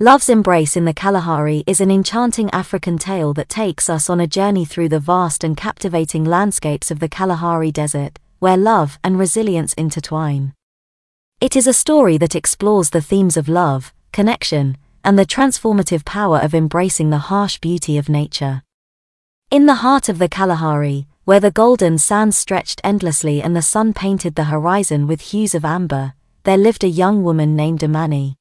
Love's Embrace in the Kalahari is an enchanting African tale that takes us on a journey through the vast and captivating landscapes of the Kalahari Desert, where love and resilience intertwine. It is a story that explores the themes of love, connection, and the transformative power of embracing the harsh beauty of nature. In the heart of the Kalahari, where the golden sands stretched endlessly and the sun painted the horizon with hues of amber, there lived a young woman named Amani.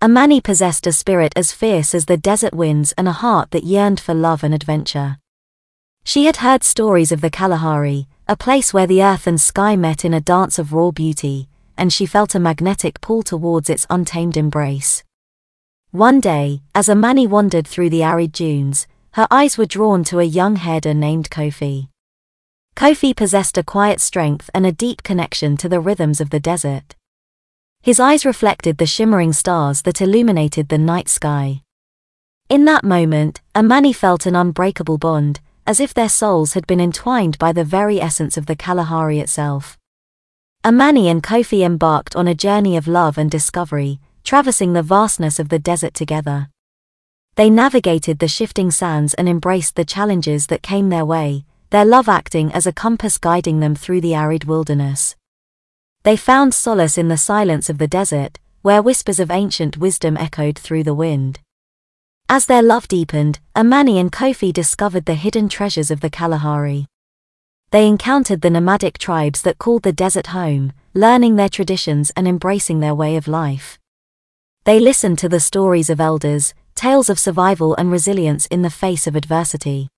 Amani possessed a spirit as fierce as the desert winds and a heart that yearned for love and adventure. She had heard stories of the Kalahari, a place where the earth and sky met in a dance of raw beauty, and she felt a magnetic pull towards its untamed embrace. One day, as Amani wandered through the arid dunes, her eyes were drawn to a young herder named Kofi. Kofi possessed a quiet strength and a deep connection to the rhythms of the desert. His eyes reflected the shimmering stars that illuminated the night sky. In that moment, Amani felt an unbreakable bond, as if their souls had been entwined by the very essence of the Kalahari itself. Amani and Kofi embarked on a journey of love and discovery, traversing the vastness of the desert together. They navigated the shifting sands and embraced the challenges that came their way, their love acting as a compass guiding them through the arid wilderness. They found solace in the silence of the desert, where whispers of ancient wisdom echoed through the wind. As their love deepened, Amani and Kofi discovered the hidden treasures of the Kalahari. They encountered the nomadic tribes that called the desert home, learning their traditions and embracing their way of life. They listened to the stories of elders, tales of survival and resilience in the face of adversity.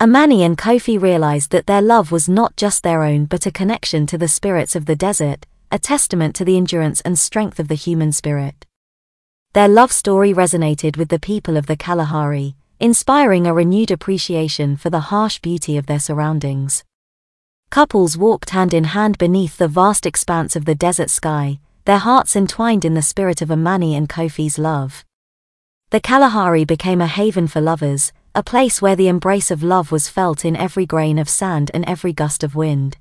Amani and Kofi realized that their love was not just their own but a connection to the spirits of the desert, a testament to the endurance and strength of the human spirit. Their love story resonated with the people of the Kalahari, inspiring a renewed appreciation for the harsh beauty of their surroundings. Couples walked hand in hand beneath the vast expanse of the desert sky, their hearts entwined in the spirit of Amani and Kofi's love. The Kalahari became a haven for lovers, a place where the embrace of love was felt in every grain of sand and every gust of wind.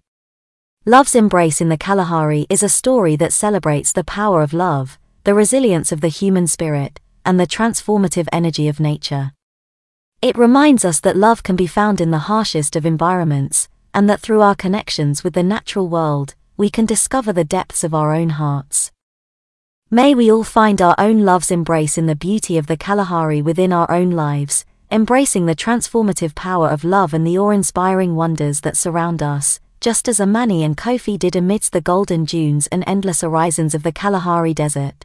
Love's Embrace in the Kalahari is a story that celebrates the power of love, the resilience of the human spirit, and the transformative energy of nature. It reminds us that love can be found in the harshest of environments, and that through our connections with the natural world, we can discover the depths of our own hearts. May we all find our own love's embrace in the beauty of the Kalahari within our own lives, embracing the transformative power of love and the awe-inspiring wonders that surround us, just as Amani and Kofi did amidst the golden dunes and endless horizons of the Kalahari Desert.